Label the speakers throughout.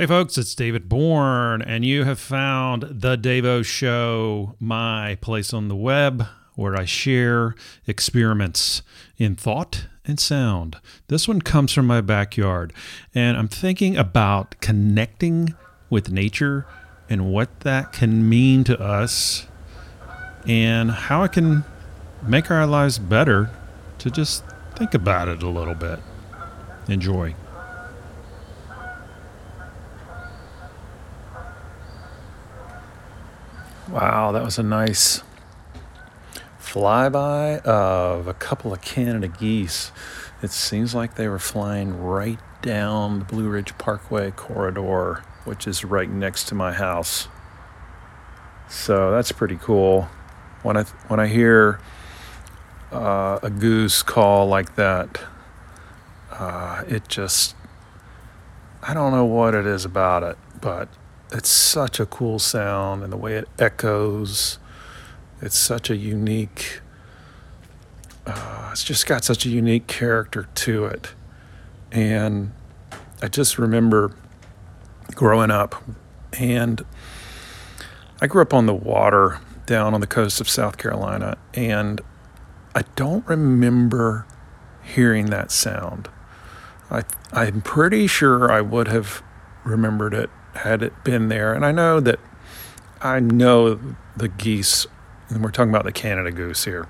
Speaker 1: Hey, folks, it's David Bourne, and you have found The Davo Show, my place on the web where I share experiments in thought and sound. This one comes from my backyard, and I'm thinking about connecting with nature and what that can mean to us and how it can make our lives better to just think about it a little bit. Enjoy. Wow, that was a nice flyby of a couple of Canada geese. It seems like they were flying right down the Blue Ridge Parkway corridor, which is right next to my house. So that's pretty cool. When I when I hear uh, a goose call like that, uh, it just I don't know what it is about it, but it's such a cool sound and the way it echoes. It's such a unique, uh, it's just got such a unique character to it. And I just remember growing up, and I grew up on the water down on the coast of South Carolina, and I don't remember hearing that sound. I, I'm pretty sure I would have remembered it had it been there. And I know that I know the geese, and we're talking about the Canada goose here.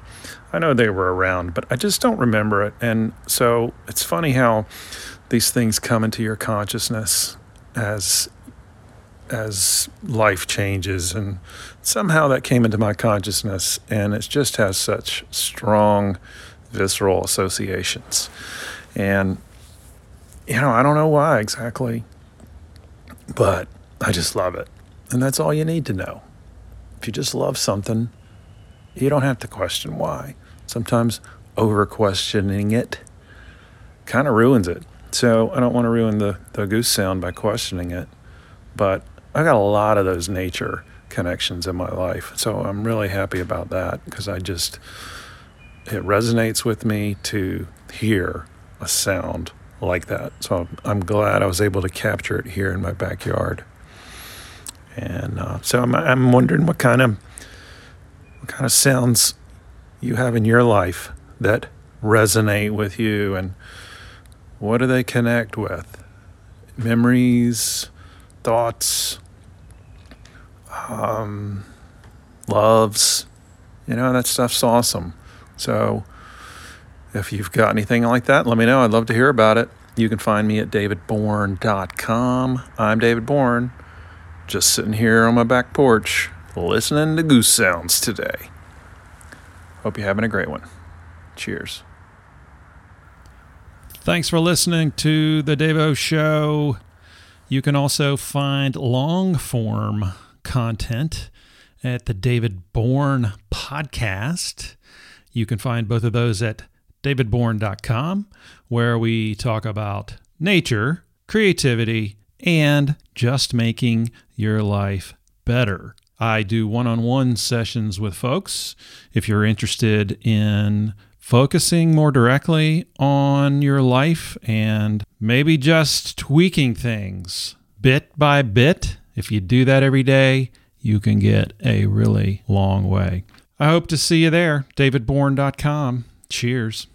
Speaker 1: I know they were around, but I just don't remember it. And so it's funny how these things come into your consciousness as as life changes and somehow that came into my consciousness and it just has such strong visceral associations and you know i don't know why exactly but I just love it. And that's all you need to know. If you just love something, you don't have to question why. Sometimes over questioning it kind of ruins it. So I don't want to ruin the, the goose sound by questioning it. But I got a lot of those nature connections in my life. So I'm really happy about that because I just, it resonates with me to hear a sound like that. So I'm glad I was able to capture it here in my backyard. And uh, so I'm, I'm wondering what kind of what kind of sounds you have in your life that resonate with you, and what do they connect with? Memories, thoughts, um, loves. You know that stuff's awesome. So if you've got anything like that, let me know. I'd love to hear about it. You can find me at davidbourne.com. I'm David Bourne, just sitting here on my back porch listening to goose sounds today. Hope you're having a great one. Cheers. Thanks for listening to The Davo Show. You can also find long form content at the David Bourne podcast. You can find both of those at davidbourne.com, where we talk about nature, creativity, and just making your life better. I do one on one sessions with folks. If you're interested in focusing more directly on your life and maybe just tweaking things bit by bit, if you do that every day, you can get a really long way. I hope to see you there, davidbourne.com. Cheers.